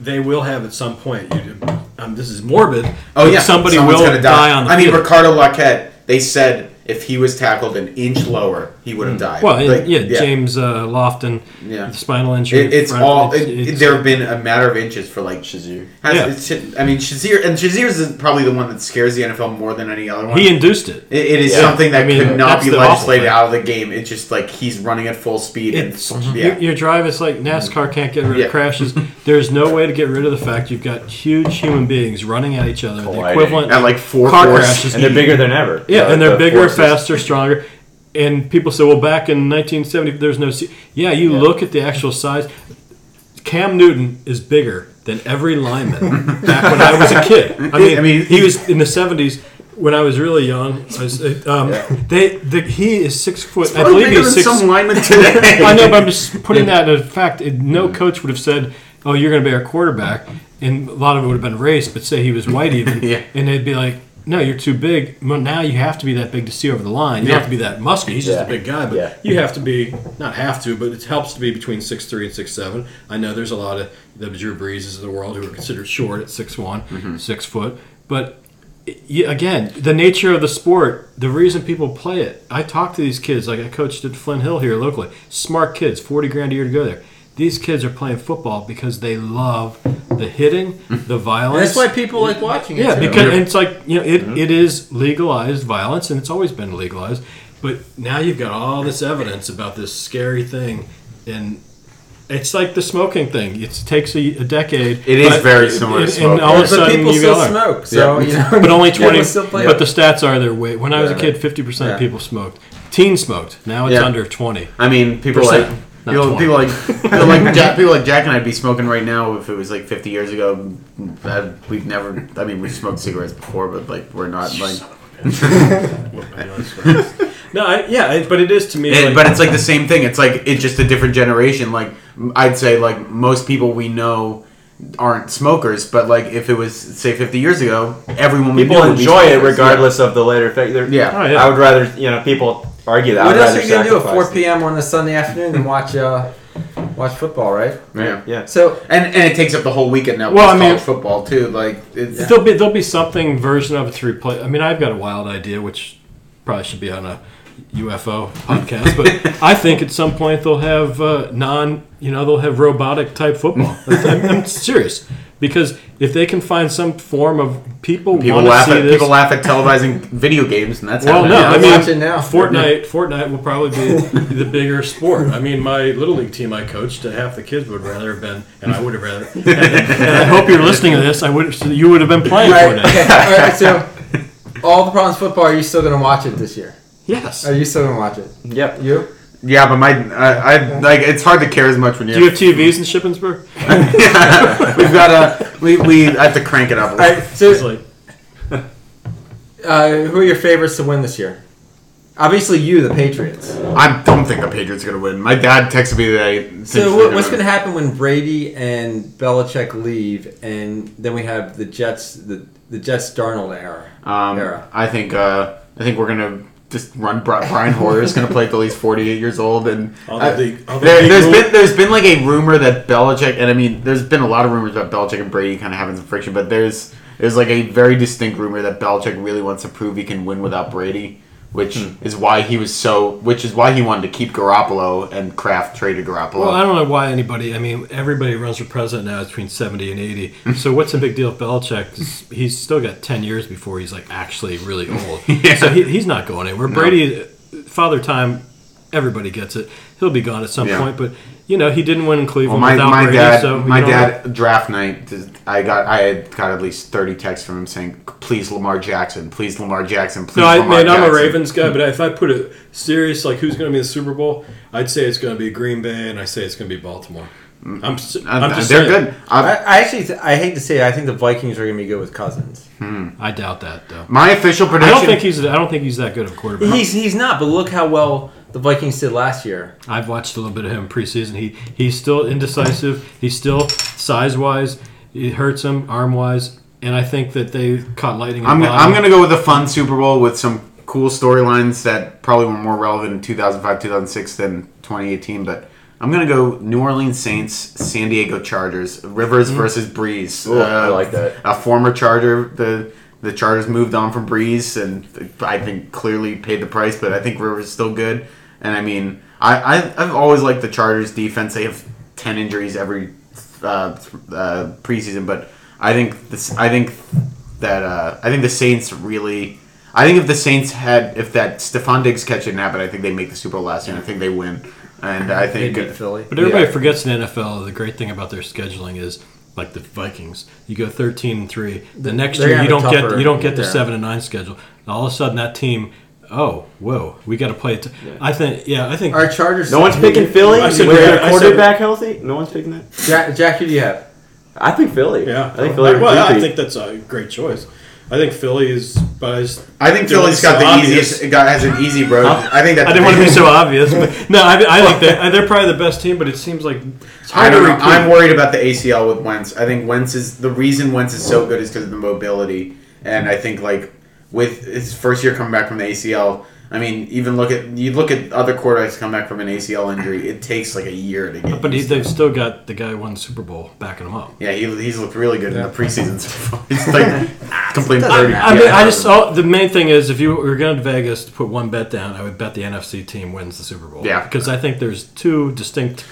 they will have at some point. You, um, this is morbid. Oh yeah, somebody someone's will gonna die on the I mean, field. Ricardo Lockette. They said if he was tackled an inch lower, he would have died. Well, Like, yeah, James uh, Lofton, Yeah. the spinal injury. It, it's front- all. it's- It, it's- there have been a matter of inches for like Shazier. Has, Yeah. it's, I mean, Shazier and Shazier's is probably the one that scares the NFL more than any other one. he induced it. It, it is Yeah. something that I mean, could not be the awful legislated out of the game. It's just like he's running at full speed. It's and, your, yeah. your drive is like NASCAR can't get rid Yeah. of crashes. There's no way to get rid of the fact you've got huge human beings running at each other. The equivalent At like four car force. crashes. And they're bigger than ever. Yeah, The- and they're the bigger, forces. Faster, stronger. And people say, well, back in 1970, there's no. C-. Yeah, you look at the actual size. Cam Newton is bigger than every lineman back when I was a kid. I mean, I mean, he was in the 70s when I was really young. I was, uh, um, They, the, he is six foot. I believe he's six. some linemen today. I know, but I'm just putting that in fact. It, no coach would have said, "Oh, you're going to be our quarterback," and a lot of it would have been race. But say he was white, even, Yeah. and they'd be like, "No, you're too big. Well, now you have to be that big to see over the line. You Yeah. have to be that muscular. He's just Yeah. a big guy, but Yeah. you have to be not have to, but it helps to be between six three and six seven. I know there's a lot of the Drew Breeses of the world who are considered short at six mm-hmm. six foot, but again, the nature of the sport, the reason people play it. I talk to these kids, like I coached at Flint Hill here locally. Smart kids, 40 grand a year to go there. These kids are playing football because they love the hitting, the And violence. that's why people like watching it. yeah, too. because and it's like, you know, it, mm-hmm. it is legalized violence and it's always been legalized. But now you've got all this evidence about this scary thing. And it's like the smoking thing. It takes a, a decade. It is very similar to and- smoking. And all of a sudden people you still go, smoke, so Yeah. you know. but only people 20 still but it. the stats are their weight when i was a kid 50% Yeah. of people smoked teens smoked now it's Yeah. under 20 I mean, people Percent, like not people, 20. people like people like Jack, people like Jack and I'd be smoking right now if it was like 50 years ago. Uh, we've never. I mean, we've smoked cigarettes before, but like we're not like. no I, yeah it- but it is to me And- like, but it's like the same thing. It's like it's just a different generation. Like I'd say, like most people we know aren't smokers, but like if it was say 50 years ago, everyone People would enjoy it smokers. regardless of the later effect. Yeah. Oh, yeah. I would rather, you know, people argue that. What I'd else are you gonna do at 4 p.m. on a Sunday afternoon and watch uh, watch football, right? Yeah. yeah. Yeah. So And and it takes up the whole weekend now. Well, Well, I mean- football too. Like it's there'll be there'll be something version of it to replace i mean i've got a wild idea which probably should be on a UFO podcast, but I think at some point they'll have uh, non, you know, they'll have robotic type football. I'm, I'm serious because if they can find some form of people, people want to laugh see at this, people laugh at televising video games, and that's Well, happening. no, Yeah, I I'm mean, watching now. Fortnite, Fortnite will probably be the bigger sport. I mean, my little league team I coached, half the kids would rather have been, and I would have rather. And, and I hope you're listening to this. I would, so you would have been playing All right, Fortnite. okay. All right, so all the problems football. Are you still gonna watch it this year? Yes. Are you still gonna watch it? Yep. You? Yeah, but my I, I like it's hard to care as much when you. Do you have TVs in Shippensburg? We've got a we we I have to crank it up. A little. right. So, It's like, uh, who are your favorites to win this year? Obviously, you, the Patriots. I don't think the Patriots are gonna win. My dad texted me today. So, what, what's gonna- going to happen when Brady and Belichick leave, and then we have the Jets, the the Jets Darnold era? Um, era. I think uh, I think we're gonna just run. Brian Hoyer is gonna play till he's forty eight years old, and I- the there, has been there's been like a rumor that Belichick, and I mean, there's been a lot of rumors about Belichick and Brady kind of having some friction, but there's there's like a very distinct rumor that Belichick really wants to prove he can win without Brady. Which Hmm. is why he was so. Which is why he wanted to keep Garoppolo and Kraft traded Garoppolo. well, I don't know why anybody. I mean, everybody runs for president now between seventy and eighty. So what's the big deal with Belichick? He's still got ten years before he's like actually really old. Yeah. So he, he's not going anywhere. Brady, father time, everybody gets it. He'll be gone at some Yeah. point, but you know he didn't win in Cleveland. Well, Cleveland my, without my Brady. dad, so you my know, dad, draft night, I got, I had got at least thirty texts from him saying, "Please Lamar Jackson, please Lamar Jackson, please." No, I Lamar mean I'm a Ravens guy, but if I put it serious like who's going to be in the Super Bowl, I'd say it's going to be Green Bay, and I say it's going to be Baltimore. I'm, Uh, I'm just they're saying. good. I, Uh, I actually, th- I hate to say, it, I think the Vikings are going to be good with Cousins. I doubt that though. my official prediction. I prediction. don't think he's. I don't think he's that good of a quarterback. He's he's not, but look how well the Vikings did last year. I've watched a little bit of him preseason. He he's still indecisive. He's still size wise. It hurts him arm wise, and I think that they caught lightning. I'm, gonna- I'm going to go with a fun Super Bowl with some cool storylines that probably were more relevant in 2005, 2006 than 2018. But I'm going to go New Orleans Saints, San Diego Chargers, Rivers mm-hmm. versus Brees. Ooh, I uh, like that. A former Charger, the the Chargers moved on from Brees, and I think clearly paid the price. But I think Rivers is still good. And I mean, I, I I've always liked the Chargers defense. They have ten injuries every uh, uh, preseason, but I think this. I think that uh, I think the Saints really. I think if the Saints had if that Stefon Diggs catch didn't happen, I think they make the Super Bowl last year. I think they win. And I They think beat Philly. But everybody Yeah. forgets in NFL. The great thing about their scheduling is like the Vikings. You go thirteen and three. The next They're year you don't get you don't get the yeah. seven and nine schedule. And all of a sudden that team, oh whoa, we got to play it. I think yeah, I think Our Chargers. No one's picking Philly I with said- their I said- quarterback healthy. No one's picking that. Jack, Jack, who do you have? I think Philly. yeah. I think Philly. Well, I think that's a great choice. I think Philly is, but I, just, I think Philly's got so the obvious. easiest. Got has an easy road. I think that I didn't want to be so obvious. But no, I, I think that they're probably the best team. But it seems like it's I hard to don't know. I'm worried about the ACL with Wentz. I think Wentz is the reason Wentz is so good is because of the mobility, and I think like with his first year coming back from the ACL. I mean, even look at you look at other quarterbacks come back from an ACL injury. It takes like a year to get. But he, used to they've still got the guy who won the Super Bowl backing him up. yeah, he, he's looked really good in the preseason so far. He's like complete thirty. I mean, yeah. I just oh, the main thing is if you were going to Vegas to put one bet down, I would bet the NFC team wins the Super Bowl. Yeah. because I think there's two distinct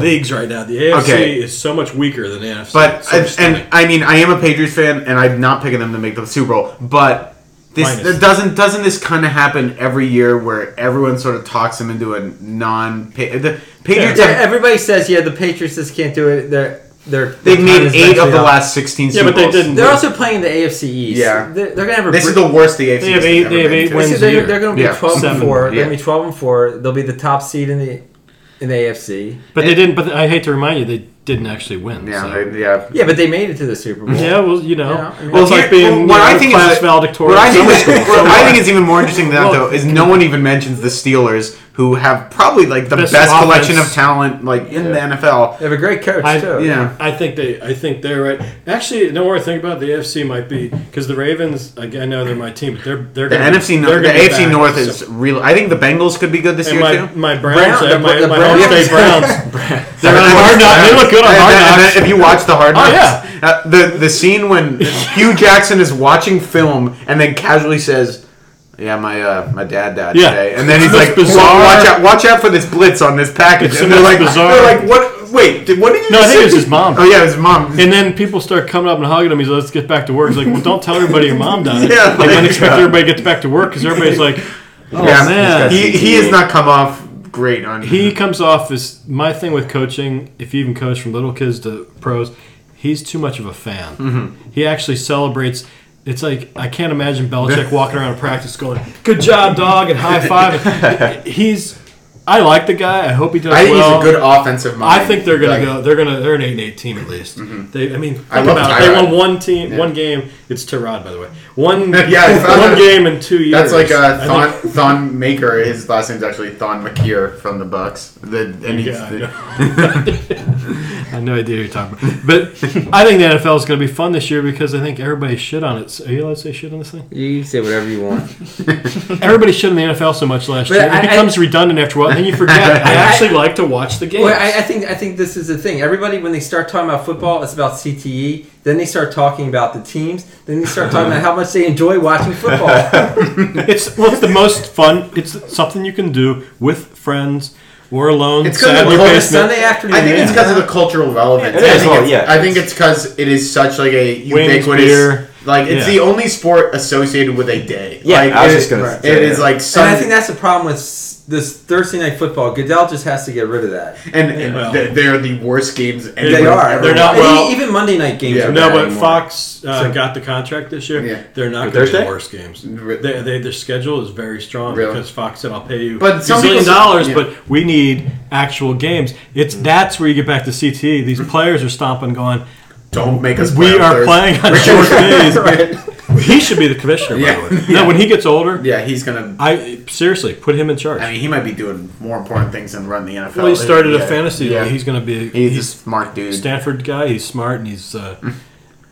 Um, leagues right now. The AFC Okay. is so much weaker than the NFC. But So and, and I mean, I am a Patriots fan, and I'm not picking them to make the Super Bowl. But this Minus. doesn't doesn't this kind of happen every year where everyone sort of talks them into a non the Patriots Yeah, have everybody says yeah, the Patriots just can't do it. They're they're they've made eight of the up. last sixteen. Yeah, but they didn't- They're also playing the AFC East. Yeah. they're, they're gonna have a. This is the worst the AFC. They have has eight- ever they have been eight to. wins. They a they're, they're going to be Yeah. twelve and four. Yeah. They're going to be twelve and four. They'll be the top seed in the in the AFC. but they didn't. But I hate to remind you, they didn't actually win. Yeah, so. they- yeah. Yeah, but they made it to the Super Bowl. Yeah, well, you know, Yeah, I mean- well, it's like here- being what you I think is class that- valedictorian. What I think, in is, summer school. what I think is even more interesting than that, Well- though, is no one even mentions the Steelers, who have probably like the Best best, collection of talent like in the NFL. They have a great coach I- too. Yeah. I think they. I think they're right. Actually, no more I think about it, the AFC might be because the Ravens. Again, I know they're my team, but they're they're The gonna NFC, be, Nor- they're the gonna be AFC back. North So- is real. I think the Bengals could be good this and year my, too. my Browns, Brown- uh, the- my, the my Browns- home Browns. They're on hard knocks. They look good on And hard then- and knocks. then if you watch the Hard Oh, yeah. uh, the the scene when Hue Jackson is watching film and then casually says, "Yeah, my uh, my dad died Yeah. today," and then he's like, bizarre. "Watch out, watch out for this blitz on this package," It's and they're like, bizarre- "They're like, what? Wait, did, what did you?" No, I just think it was his mom. Oh yeah, his mom. And then people start coming up and hugging him. He's like, "Let's get back to work." He's like, "Well, don't tell everybody your mom died." Yeah, like, like, when expect uh, everybody gets back to work because everybody's like, "Oh yeah, man." he he has not come off great on he comes off as my thing with coaching. If you even coach from little kids to pros, he's too much of a fan. Mm-hmm. He actually celebrates. It's like I can't imagine Belichick walking around a practice going, "Good job, dog," and high five. he's. I like the guy. I hope he does I think well. he's a good offensive mind. I think they're gonna Like, go. They're gonna. They're an eight and eight team at least. They. I mean, I love about. They won one team, Yeah. one game. It's Tyrod, by the way. One. Yeah, one game in two years. That's like uh, Thon, think- Thon Maker. His last name's actually Thon McKeer from the Bucks. The, and he's Yeah, the- have no idea what you're talking about. But I think the NFL is going to be fun this year because I think everybody shit on it. Are you allowed to say shit on this thing? You can say whatever you want. Everybody shit on the NFL so much last But year. I- it becomes redundant after a while, and then you forget. I actually like to watch the games. Well, I, I think I think this is the thing. Everybody, when they start talking about football, it's about CTE. Then they start talking about the teams. Then they start talking about how much they enjoy watching football. it's well, it's the most fun. It's something you can do with friends or alone. It's 'cause sat of the your. Sunday afternoon. I think it's because of the cultural relevance. It I is, think well, it's, yeah. I think it's because it is such like a Wings, ubiquitous. beer. Like it's Yeah. the only sport associated with a day. Yeah, like, I was it- just gonna right. say It is that. like And I think that's the problem with this Thursday night football. Goodell just has to get rid of that. and, and Well. they're- they're the worst games. Ever. They are. They're not well- even Monday night games Yeah. are No, bad but anymore. Fox uh, So- got the contract this year. Yeah. They're not going to be Thursday? the worst games. They, they, their schedule is very strong Really? because Fox said, "I'll pay you But a some zillion people say- dollars, yeah. but we need actual games." It's that's where you get back to CTE. These players are stomping, going, Don't make us. "We are playing on short days." Right. He should be the commissioner. By Yeah. the way. Yeah. No, when he gets older, Yeah, he's gonna. I seriously put him in charge. I mean, he might be doing more important things than run the NFL. well, he started Yeah. a fantasy Yeah. league. He's going to be He's, he's a smart dude. Stanford guy. He's smart and he's uh,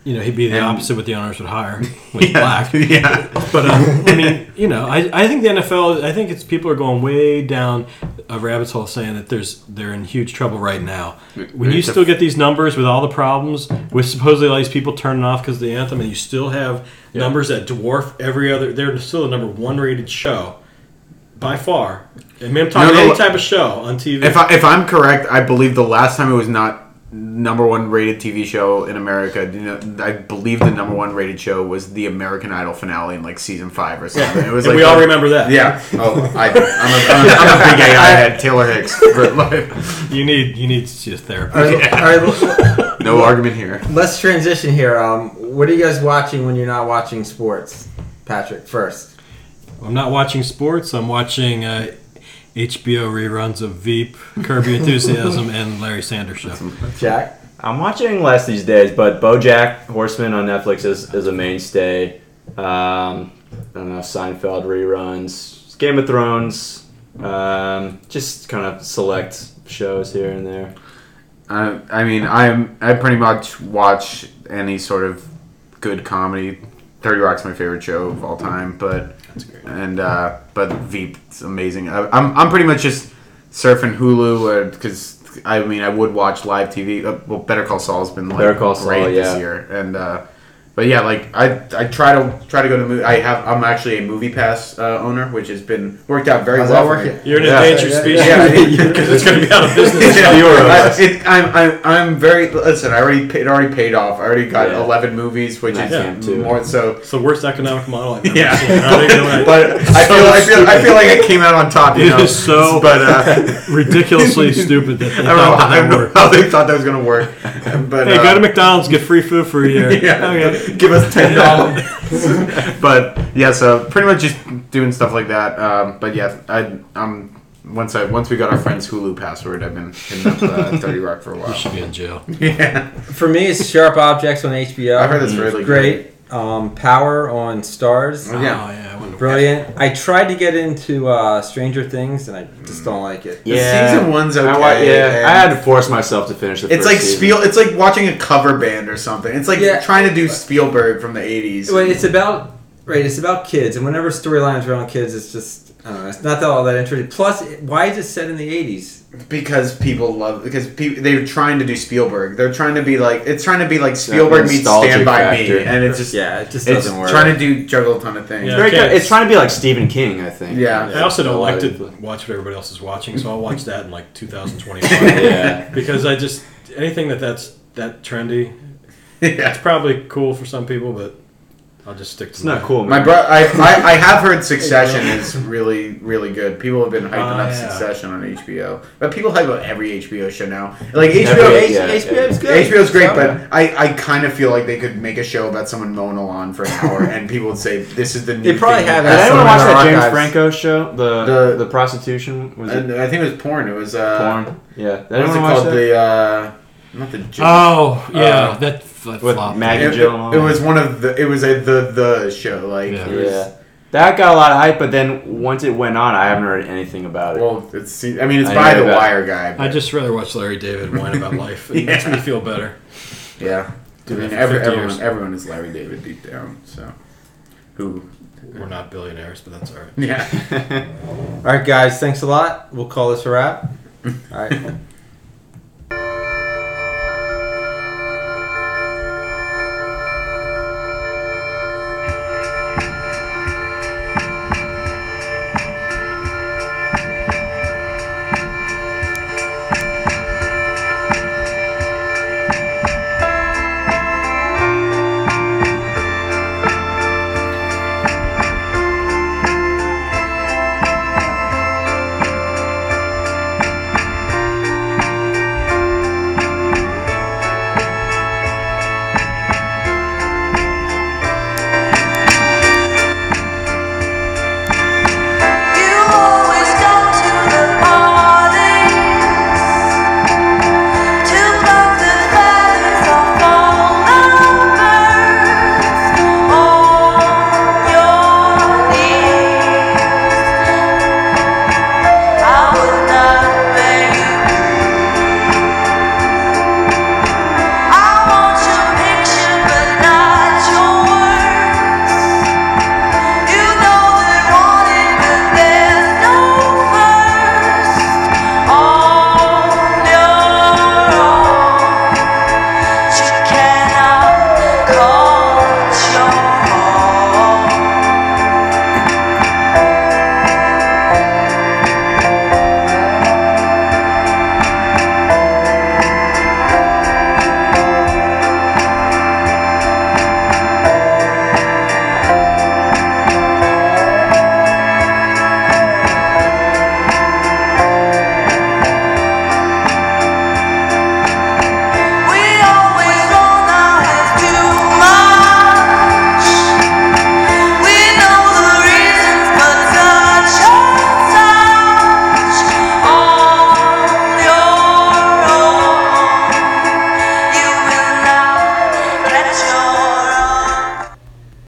you know, he'd be the And- opposite what the owners would hire, with black. yeah. But uh, I mean, you know, I, I think the NFL. I think it's people are going way down a rabbit hole saying that there's they're in huge trouble right now. When you still get these numbers with all the problems, with supposedly all these people turning off because of the anthem, and you still have numbers that dwarf every other. They're still the number one rated show by far. I mean, I'm talking No, no, any type of show on TV. If, I, if I'm correct, I believe the last time it was not number one rated TV show in America, you know, I believe the number one rated show was the American Idol finale in like season five or something. It was and like we all the- remember that. Yeah. Oh, I, I'm, a, I'm, a, I'm a big AI head. Taylor Hicks. For life. You need you need to see a therapist. All right, all right, No argument here. let's transition here. Um, what are you guys watching when you're not watching sports? Patrick, first. I'm not watching sports. I'm watching uh, HBO reruns of Veep, Curb Your Enthusiasm, and Larry Sanders Show. Jack. I'm watching less these days, but BoJack Horseman on Netflix is, is a mainstay. Um, I don't know Seinfeld reruns, Game of Thrones, um, just kind of select shows here and there. Uh, I mean, I'm I pretty much watch any sort of good comedy. Thirty Rock's my favorite show of all time, but and uh, but Veep's amazing. I, I'm I'm pretty much just surfing Hulu because I mean I would watch live TV. Uh, well, Better Call Saul's been like Better Call Saul, great yeah. this year, and uh, but yeah, like I I try to try to go to movie. I have I'm actually a MoviePass uh, owner, which has been worked out very How's well. that for me. working? You're an Yeah. endangered Yeah, species yeah, yeah. because it's going to be out of business. Yeah, Fewer of I, it, I'm, I'm, I'm very listen. I already paid, it already paid off. I already got Yeah. 11 movies, which Nice is game, too. more so. It's the worst economic model I've ever Yeah, seen. How they doing it? but I feel, I feel, I feel like I came out on top. You It know, is so but uh, ridiculously stupid that they I don't know, thought I don't know how they thought that was gonna work. But Hey, uh, go to McDonald's, get free food for a year. yeah, Okay. Give us ten dollars. but yeah, so pretty much just doing stuff like that. Um, but yeah, I um once I once we got our friend's Hulu password, I've been hitting up uh, Thirty Rock for a You while. should be in jail. Yeah, For me, it's Sharp Objects on HBO. I've heard that's really great. Um, Power on Starz. Oh, yeah. Oh, yeah. I wouldn't- Brilliant. I tried to get into uh, Stranger Things, and I just don't like it. The season one's I, okay, wa- yeah, and- I had to force myself to finish the It's first like season. Spiel. It's like watching a cover band or something. It's like Yeah. trying to do Spielberg from the '80s. Well, it's about right. It's about kids, and whenever storylines around kids, it's just I don't know. It's not that all that interesting. Plus, why is it set in the eighties? Because people love because people they're trying to do Spielberg. They're trying to be like it's trying to be like Spielberg meets Stand by factor. Me, and it's just Yeah, it just doesn't work. trying to do juggle a ton of things. Yeah. Very Okay. It's trying to be like Stephen King, I think. Yeah. I also don't A like to people. watch what everybody else is watching, so I'll watch that in like 2025. Yeah. because I just anything that that's that trendy, Yeah. it's probably cool for some people, but I'll just stick to It's not mine. cool, My bro, I, I, I have heard Succession is really really good. People have been hyping Oh, up yeah. Succession on HBO, but people hype up every HBO show now. Like HBO, Every- H- yeah, HBO's good. HBO's great, but I, I kind of feel like they could make a show about someone mowing a lawn for an hour, and people would say this is the new. They probably thing." have Did that anyone watch that James archives. Franco show? The The- the, prostitution was it And I think it was porn. It was uh, porn? Yeah. Did What's it anyone watch called? that? The uh, not the. Oh yeah, Uh, that, that with flopped. Maggie it, Gyllenhaal. it, it was one of the. It was a the the show. Like Yeah. it was, Yeah. That got a lot of hype, but then once it went on, I haven't heard anything about it. Well, it's. I mean, it's I by know the that. Wire guy. I just rather watch Larry David whine about life. It makes me feel better. yeah. I Do mean, that for every, 50 everyone everyone is Larry David deep down. So, who? We're not billionaires, but that's all right. Yeah. All right, guys. Thanks a lot. We'll call this a wrap. All right.